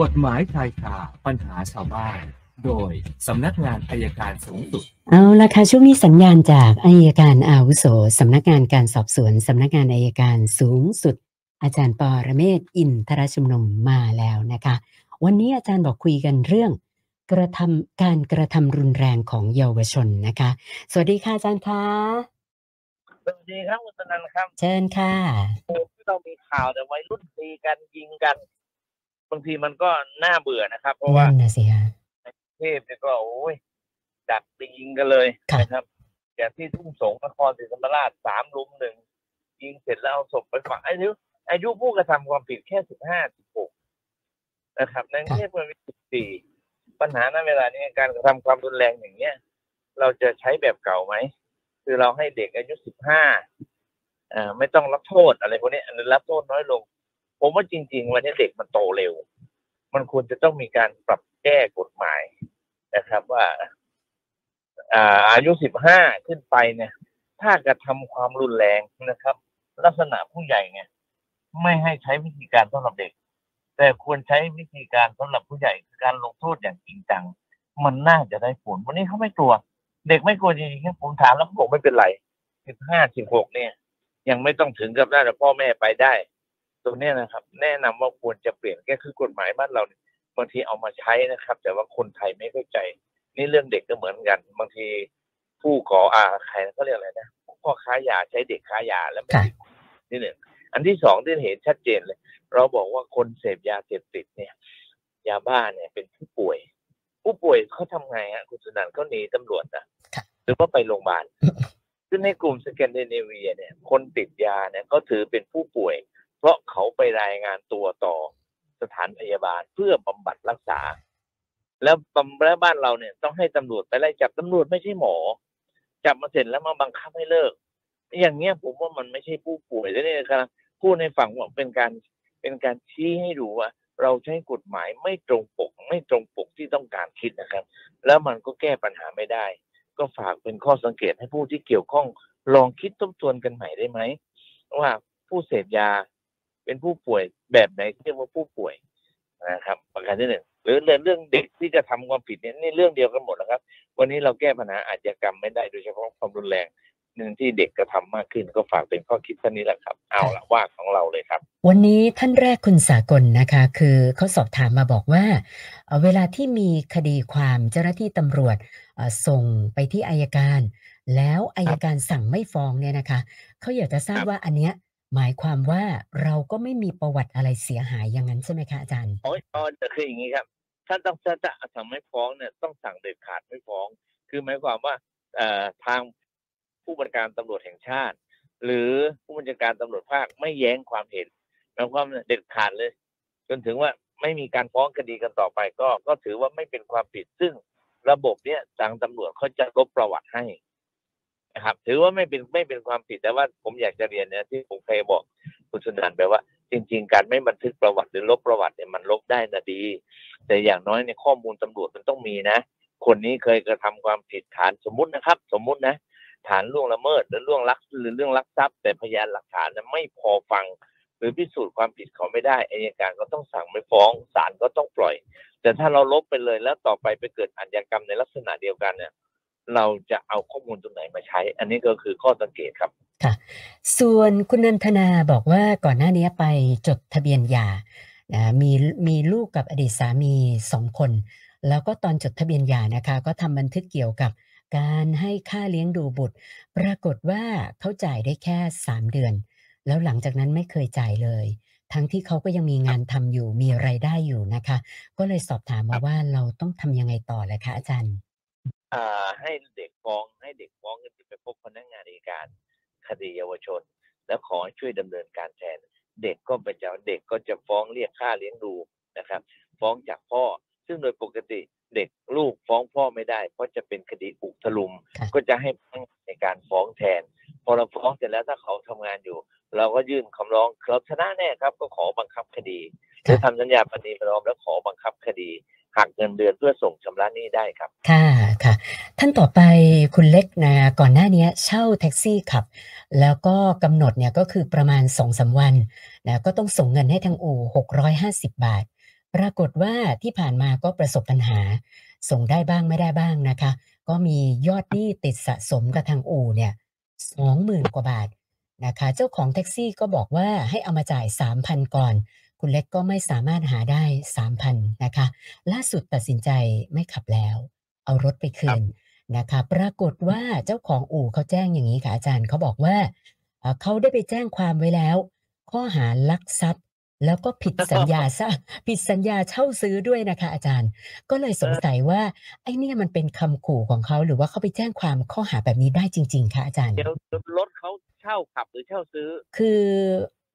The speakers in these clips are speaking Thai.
กฎหมายชายคาปัญหาชาวบ้าน โดยสำนักงานอัยการสูงสุด เอาละค่ะช่วงนี้สัญญาณจากอัยการอาวุโสสำนักงานการสอบสวนสำนักงานอัยการสูงสุด อาจารย์ปอระเมศวร์อินทรชุมนุมมาแล้วนะคะ วันนี้อาจารย์บอกคุยกันเรื่อง กระทำการกระทำรุนแรงของเยาวชนนะคะ สวัสดีค่ะอาจารย์คะสวัสดีครับคุณสนันครับ เชิญค่ะที่เรามีข่าวแต่วัยรุ่นตีกันยิงกัน บางทีมันก็น่าเบื่อนะครับ เพราะว่านั่นนะสิฮะเทพเนี่ยก็โอ้ยดักไปยิงกันเลยค่ะนะครับอย่างที่ทุ่งสงนครศรีธรรมราชสามลุมหนึ่งยิงเสร็จแล้วเอาศพไปฝังอายุอายุผู้กระทำความผิดแค่สิบห้าสิบหกนะครับในกรุงเทพมันมีสิบสี่ปัญหาณเวลานี้การกระทำความรุนแรงอย่างเงี้ย เราจะใช้แบบเก่าไหม คือเราให้เด็กอายุสิบห้าอ่าไม่ต้องรับโทษอะไรพวกนี้อันนี้รับโทษน้อยลง ผมว่าจริง ๆ วันนี้เด็กมันโตเร็ว มันควรจะต้องมีการปรับแก้กฎหมายนะครับว่าอายุสิบห้าขึ้นไปเนี่ย ถ้ากระทำความรุนแรงนะครับ ลักษณะผู้ใหญ่เนี่ย ไม่ให้ใช้วิธีการสำหรับเด็ก แต่ควรใช้วิธีการสำหรับผู้ใหญ่คือการลงโทษอย่างจริงจัง มันน่าจะได้ผล วันนี้เขาไม่กลัว เด็กไม่กลัวจริงๆครับผมถามแล้วเขาบอกไม่เป็นไรสิบห้าสิบหกเนี่ย ยังไม่ต้องถึงกับได้แต่พ่อแม่ไปได้ ตรงเนี้ยนะครับ แนะนำว่าควรจะเปลี่ยนแก้คือกฎหมายบ้านเราเนี่ยบางทีเอามาใช้นะครับ แต่ว่าคนไทยไม่เข้าใจ นี่เรื่องเด็กก็เหมือนกัน บางทีผู้ก่ออาใครเขาเรียกอะไรนะพ่อค้ายาใช้เด็กค้ายาแล้วไม่ค่ะติดนี่หนึ่งอันที่สองที่เห็นชัดเจนเลย เราบอกว่าคนเสพยาเสพติดเนี่ย ยาบ้าเนี่ยเป็นผู้ป่วย ผู้ป่วยเขาทำไงฮะคุณสุนันท์เขาหนีตำรวจนะค่ะหรือว่าไปโรงพยาบาลซึ่งในกลุ่มสแกนดิเนเวียเนี่ย คนติดยาเนี่ยก็ถือเป็นผู้ป่วย เพราะเขาไปรายงานตัวต่อสถานพยาบาลเพื่อบำบัดรักษา แล้วบำแล้วบ้านเราเนี่ยต้องให้ตำรวจไปไล่จับตำรวจไม่ใช่หมอ จับมาเสร็จแล้วมาบังคับให้เลิก อย่างเงี้ยผมว่ามันไม่ใช่ผู้ป่วยแล้วเนี่ยครับพูดในฝั่งว่าเป็นการเป็นการชี้ให้ดูว่า เราใช้กฎหมายไม่ตรงปก ไม่ตรงปกที่ต้องการคิดนะครับ แล้วมันก็แก้ปัญหาไม่ได้ ก็ฝากเป็นข้อสังเกตให้ผู้ที่เกี่ยวข้องลองคิดทบทวนกันใหม่ได้ไหมว่าผู้เสพยา เป็นผู้ป่วยแบบไหนที่เรียกว่าผู้ป่วยนะครับ ประการที่หนึ่งหรือเรื่องเรื่องเด็กที่จะทำความผิดเนี่ยนี่เรื่องเดียวกันหมดนะครับ วันนี้เราแก้ปัญหาอาชญากรรมไม่ได้โดยเฉพาะความรุนแรงหนึ่งที่เด็กกระทำมากขึ้นก็ฝากเป็นข้อคิดเท่านี้แหละครับ เอาละว่าของเราเลยครับ วันนี้ท่านแรกคุณสากลนะคะ คือเขาสอบถามมาบอกว่าเอ่อเวลาที่มีคดีความเจ้าหน้าที่ตำรวจเอ่อส่งไปที่อายการ แล้วอายการสั่งไม่ฟ้องเนี่ยนะคะเขาอยากจะทราบครับว่าอันเนี้ย หมายความว่าเราก็ไม่มีประวัติอะไรเสียหายอย่างนั้นใช่ไหมคะอาจารย์โอ้ยอ๋อแต่คืออย่างนี้ครับ ถ้าต้องถ้าจะสั่งไม่ฟ้องเนี่ยต้องสั่งเด็ดขาดไม่ฟ้อง คือหมายความว่าทางผู้บัญชาการตำรวจแห่งชาติ หรือผู้บัญชาการตำรวจภาคไม่แย้งความเห็นหมายความว่าเด็ดขาดเลย จนถึงว่าไม่มีการฟ้องคดีกันต่อไปก็ ก็ถือว่าไม่เป็นความผิดซึ่งระบบเนี้ยทางตำรวจเขาจะลบประวัติให้ นะครับ ถือว่าไม่เป็นไม่เป็นความผิดแต่ว่าผมอยากจะเรียนเนี่ยที่ผมเคยบอกคุณสุนันท์ไปว่า จริง ๆ การไม่บันทึกประวัติหรือลบประวัติเนี่ยมันลบได้นะดี แต่อย่างน้อยในยข้อมูลตำรวจมันต้องมีนะ คนนี้เคยกระทำความผิดฐานสมมุตินะครับ สมมุตินะ ฐานล่วงละเมิดหรือล่วงลักหรือเรื่องลักทรัพย์ แต่พยานหลักฐานนั้นไม่พอฟัง หรือพิสูจน์ความผิดเขาไม่ได้อายการก็ต้องสั่งไม่ฟ้องศาลก็ต้องปล่อย แต่ถ้าเราลบไปเลยแล้วต่อไปไปเกิดอาชญากรรมในลักษณะเดียวกันเนี่ย เราจะเอาข้อมูลตรงไหนมาใช้ อันนี้ก็คือข้อสังเกตครับค่ะ ส่วนคุณนันทนาบอกว่าก่อนหน้านี้ไปจดทะเบียนหย่านะมีมีลูกกับอดีตสามีสองคน แล้วก็ตอนจดทะเบียนหย่านะคะ ก็ทำบันทึกเกี่ยวกับการให้ค่าเลี้ยงดูบุตร ปรากฏว่าเขาจ่ายได้แค่สามเดือน แล้วหลังจากนั้นไม่เคยจ่ายเลย ทั้งที่เขาก็ยังมีงานทำอยู่มีไรายได้อยู่นะคะ ก็เลยสอบถามมาว่าเราต้องทำยังไงต่อเลยคะอาจารย์ ให้เด็กฟ้องให้เด็กฟ้องกันไปพบพนักงานอัยการคดีเยาวชน แล้วขอให้ช่วยดำเนินการแทน เด็กก็เป็นจะเด็กก็จะฟ้องเรียกค่าเลี้ยงดูนะครับ ฟ้องจากพ่อ ซึ่งโดยปกติเด็กลูกฟ้องพ่อไม่ได้ เพราะจะเป็นคดีอุกทลุมค่ะก็จะให้พนักงานในการฟ้องแทน พอเราฟ้องเสร็จแล้วถ้าเขาทำงานอยู่ เราก็ยื่นคำร้องเราชนะแน่ครับ ก็ขอบังคับคดีหรือทำสัญญาปฏิประนอมแล้วขอบังคับคดี หักเงินเดือนเพื่อส่งชำระหนี้ได้ครับ ค่ะค่ะ ท่านต่อไปคุณเล็กนะก่อนหน้านี้เช่าแท็กซี่ขับ แล้วก็กำหนดเนี่ยก็คือประมาณสองสาวันนะก็ต้องส่งเงินให้ทางอู่650บบาท ปรากฏว่าที่ผ่านมาก็ประสบปัญหา ส่งได้บ้างไม่ได้บ้างนะคะ ก็มียอดหนี้ติดสะสมกับทางอู่เนี่ยสองหมื่นกว่าบาทนะคะ เจ้าของแท็กซี่ก็บอกว่าให้เอามาจ่าย3,000ก่อน คุณเล็กก็ไม่สามารถหาได้3,000นะคะ ล่าสุดตัดสินใจไม่ขับแล้ว เอารถไปคืนนะคะ ปรากฏว่าเจ้าของอู่เขาแจ้งอย่างนี้ค่ะอาจารย์เขาบอกว่าเอ่อเขาได้ไปแจ้งความไว้แล้ว ข้อหาลักทรัพย์ แล้วก็ผิดสัญญาซะผิดสัญญาเช่าซื้อด้วยนะคะ อาจารย์ ก็เลยสงสัยว่าไอ้เนี่ยมันเป็นคำขู่ของเขาหรือว่าเขาไปแจ้งความข้อหาแบบนี้ได้จริง ๆคะอาจารย์เดี๋ยวรถเขาเช่าขับหรือเช่าซื้อ คือ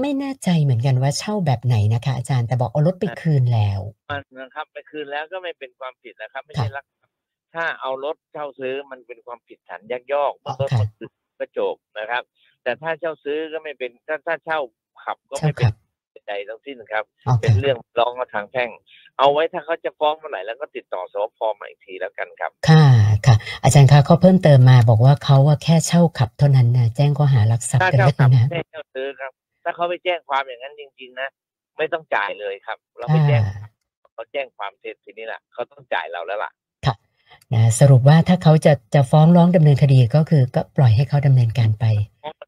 ไม่แน่ใจเหมือนกันว่าเช่าแบบไหนนะคะ อาจารย์แต่บอกเอารถไปคืนแล้วมันนะครับไปคืนแล้วก็ไม่เป็นความผิดนะครับ ไม่ใช่ค่ะลักทรัพย์ถ้าเอารถเช่าซื้อมันเป็นความผิดฐานยักยอกเมื่ออ๋รอถค่ะหมดซื้อก็จบนะครับ แต่ถ้าเช่าซื้อก็ไม่เป็นถ้าถ้าเช่าขับก็เช่าไม่เป็ขันบใดทั้งสิ้นครับอ๋อเป็นค่ะเรื่องร้องมาทางแพ่ง เอาไว้ถ้าเขาจะฟ้องเมื่อไหร่แล้วก็ติดต่อสพมาอีกทีแล้วกันครับ ค่ะค่ะ อาจารย์คะเขาเพิ่มเติมมาบอกว่าเขาว่าแค่เช่าขับเท่านั้นนะแจ้งข้อหารักทรัพถ้าย์กันเช่าแล้วขับนะไม่ใช่เช่าซื้อครับ ถ้าเขาไปแจ้งความอย่างนั้นจริง ๆ นะไม่ต้องจ่ายเลยครับ เราไปค่ะแจ้งเขาแจ้งความเท็จทีนี้แหละเขาต้องจ่ายเราแล้วล่ะนะสรุปว่าถ้าเขาจะจะฟ้องร้องดำเนินคดีก็คือ ก็ปล่อยให้เขาดำเนินการไป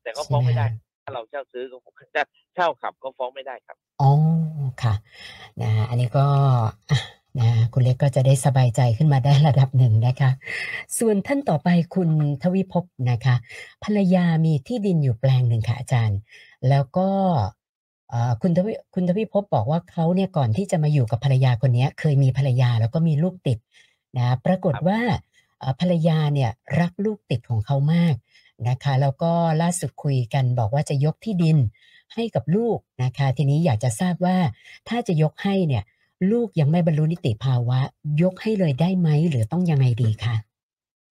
แต่ก็ฟ้องไม่ได้ใช่หคะถ้าเราเช่าซื้อก็จะเช่าขับก็ฟ้องไม่ได้ครับอ๋อค่ะนะอันนี้ก็อะ นะคุณเล็กก็จะได้สบายใจขึ้นมาได้ระดับหนึ่งนะคะ ส่วนท่านต่อไปคุณทวิภพนะคะ ภรรยามีที่ดินอยู่แปลงหนึ่งค่ะอาจารย์ แล้วก็คุณทวิคุณทวิภพบอกว่าเขาเนี่ยก่อนที่จะมาอยู่กับภรรยาคนนี้เคยมีภรรยาแล้วก็มีลูกติดนะปรากฏว่าภรรยาเนี่ยรักลูกติดของเขามากนะคะ แล้วก็ล่าสุดคุยกันบอกว่าจะยกที่ดินให้กับลูกนะคะ ทีนี้อยากจะทราบว่าถ้าจะยกให้เนี่ย ลูกยังไม่บรรลุนิติภาวะ ยกให้เลยได้ไหมหรือต้องยังไงดีคะ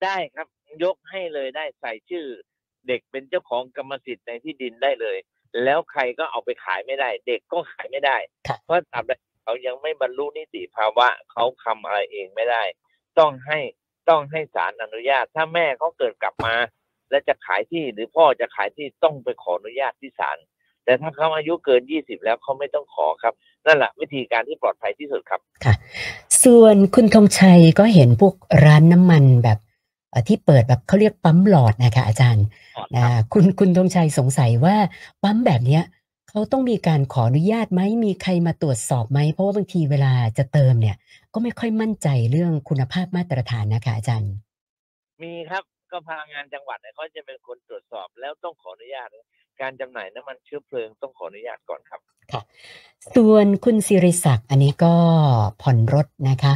ได้ครับยกให้เลยได้ใส่ชื่อ เด็กเป็นเจ้าของกรรมสิทธิ์ในที่ดินได้เลย แล้วใครก็เอาไปขายไม่ได้ เด็กก็ขายไม่ได้ค่ะเพราะตราบใดเขายังไม่บรรลุนิติภาวะเขาทำอะไรเองไม่ได้ ต้องให้ต้องให้ศาลอนุญาต ถ้าแม่เขาเกิดกลับมา และจะขายที่หรือพ่อจะขายที่ต้องไปขออนุญาตที่ศาล แต่ถ้าเขาอายุเกินยี่สิบแล้วเขาไม่ต้องขอครับ นั่นแหละวิธีการที่ปลอดภัยที่สุดครับค่ะ ส่วนคุณธงชัยก็เห็นพวกร้านน้ำมันแบบเอ่อที่เปิดแบบเขาเรียกปั๊มหลอดนะคะอาจารย์นะคุณคุณธงชัยสงสัยว่าปั๊มแบบเนี้ยเขาต้องมีการขออนุญาตไหมมีใครมาตรวจสอบไหมเพราะว่าบางทีเวลาจะเติมเนี่ย ก็ไม่ค่อยมั่นใจเรื่องคุณภาพมาตรฐานนะคะอาจารย์ มีครับก็พลังงานจังหวัดเนี่ยเขาจะเป็นคนตรวจสอบแล้วต้องขออนุญาต การจำหน่ายน้ำมันเชื้อเพลิงต้องขออนุญาตก่อนครับค่ะ ส่วนคุณสิริศักดิ์อันนี้ก็ผ่อนรถนะคะ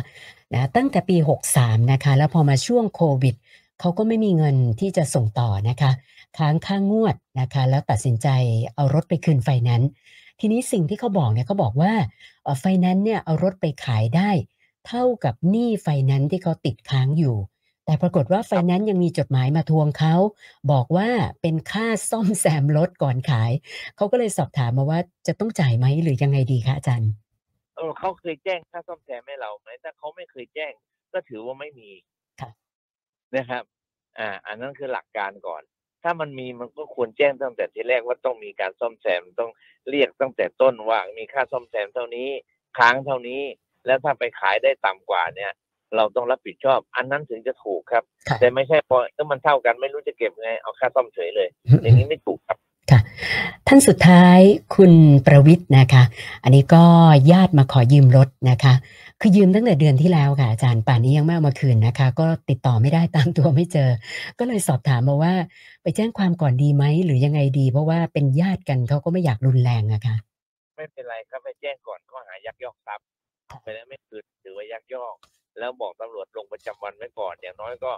นะตั้งแต่ปี 63 นะคะ แล้วพอมาช่วงโควิดเขาก็ไม่มีเงินที่จะส่งต่อนะคะ ค้างค่างวดนะคะ แล้วตัดสินใจเอารถไปคืนไฟแนนซ์ทีนี้สิ่งที่เขาบอกเนี่ยเขาบอกว่าไฟแนนซ์เนี่ยเอารถไปขายได้ เท่ากับหนี้ไฟแนนซ์ที่เขาติดค้างอยู่ แต่ปรากฏว่าไฟแนนซ์ยังมีจดหมายมาทวงเขา บอกว่าเป็นค่าซ่อมแซมรถก่อนขาย เขาก็เลยสอบถามมาว่าจะต้องจ่ายไหมหรือยังไงดีคะอาจารย์เออเขาเคยแจ้งค่าซ่อมแซมให้เราไหมถ้าเขาไม่เคยแจ้ง ก็ถือว่าไม่มีค่ะนะครับ อ่า อันนั้นคือหลักการก่อน ถ้ามันมีมันก็ควรแจ้งตั้งแต่ทีแรกว่าต้องมีการซ่อมแซมต้องเรียกตั้งแต่ต้นว่ามีค่าซ่อมแซมเท่านี้ ค้างเท่านี้ แล้วถ้าไปขายได้ต่ำกว่าเนี่ย เราต้องรับผิดชอบ อันนั้นถึงจะถูกครับค่ะแต่ไม่ใช่พอถ้ามันเท่ากันไม่รู้จะเก็บไงเอาค่าซ่อมเฉยเลย อย่างนี้ไม่ถูกครับค่ะ ท่านสุดท้ายคุณประวิทย์นะคะ อันนี้ก็ญาติมาขอยืมรถนะคะ คือยืมตั้งแต่เดือนที่แล้วค่ะอาจารย์ป่านนี้ยังไม่เอามาคืนนะคะ ก็ติดต่อไม่ได้ตามตัวไม่เจอ ก็เลยสอบถามมาว่า ไปแจ้งความก่อนดีไหมหรือยังไงดี เพราะว่าเป็นญาติกันเขาก็ไม่อยากรุนแรงอะค่ะ ไม่เป็นไรครับไปแจ้งก่อนข้อหายักยอกทรัพย์ไปแล้วไม่คืนถือว่ายักยอก แล้วบอกตำรวจลงประจำวันไว้ก่อน อย่างน้อยก็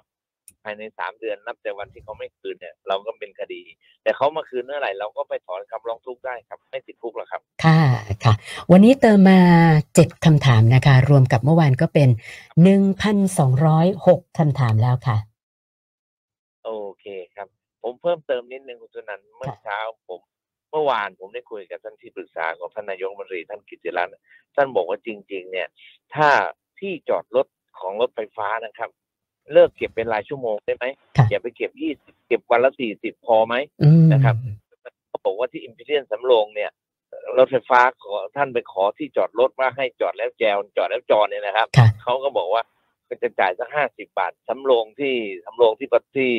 ภายในสามเดือนนับแต่วันที่เขาไม่คืนเนี่ย เราก็เป็นคดี แต่เขามาคืนเมื่อไหร่เราก็ไปถอนคำร้องทุกข์ได้ครับไม่ติดคุกหรอกครับ ค่ะค่ะ วันนี้เติมมาเจ็ดคำถามนะคะ รวมกับเมื่อวานก็เป็นหนึ่งพันสองร้อยหกคำถามแล้วค่ะ โอเคครับ ผมเพิ่มเติมนิดนึงคุณสุนันท์เมื่อเช้าผมเมื่อวานผมได้คุยกับท่านที่ปรึกษาของท่านนายกรัฐมนตรีท่านกิติรัตน์ท่านบอกว่าจริง ๆ เนี่ย ถ้า ที่จอดรถของรถไฟฟ้านะครับ เลิกเก็บเป็นรายชั่วโมงได้ไหมค่ะอย่าไปเก็บยี่สิบเก็บวันละสี่สิบพอไหมอืมนะครับเขาบอกว่าที่อิมพีเรียนสำโรงเนี่ยรถไฟฟ้าขอท่านไปขอที่จอดรถว่าให้จอดแล้วแจวจอดแล้วจอดเนี่ยนะครับค่ะเขาก็บอกว่าก็จะจ่ายสักห้าสิบาทสำโรงที่สำโรงที่ปที่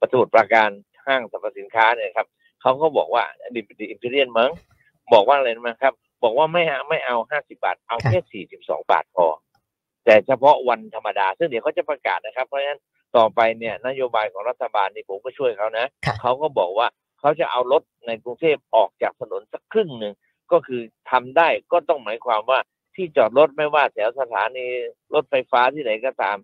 ประตูปราการห้างสรรพสินค้าเนี่ยครับเขาก็บอกว่าดิดิอิมพีเรียนมั้งบอกว่าอะไรนะครับ บอกว่าไม่เอาไม่เอาห้าสิบาท เอาค่ะแค่สี่สิบสองบาทพอ แต่เฉพาะวันธรรมดา ซึ่งเดี๋ยวเขาจะประกาศนะครับ เพราะฉะนั้นต่อไปเนี่ยนโยบายของรัฐบาลนี่ผมก็ช่วยเขานะค่ะเขาก็บอกว่าเขาจะเอารถในกรุงเทพออกจากถนนสักครึ่งหนึ่งก็คือทำได้ก็ต้องหมายความว่าที่จอดรถไม่ว่าแถวสถานีรถไฟฟ้าที่ไหนก็ตาม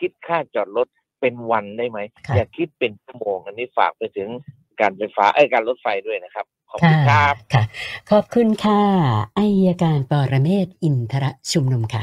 คิดค่าจอดรถเป็นวันได้ไหมค่ะอย่าคิดเป็นชั่วโมงอันนี้ฝากไปถึงการไฟฟ้าไอ้ยการรถไฟด้วยนะครับขอบคุณครับค่ะ ขอบคุณค่ะอายการปรเมศวร์อินทรชุมนุมค่ะ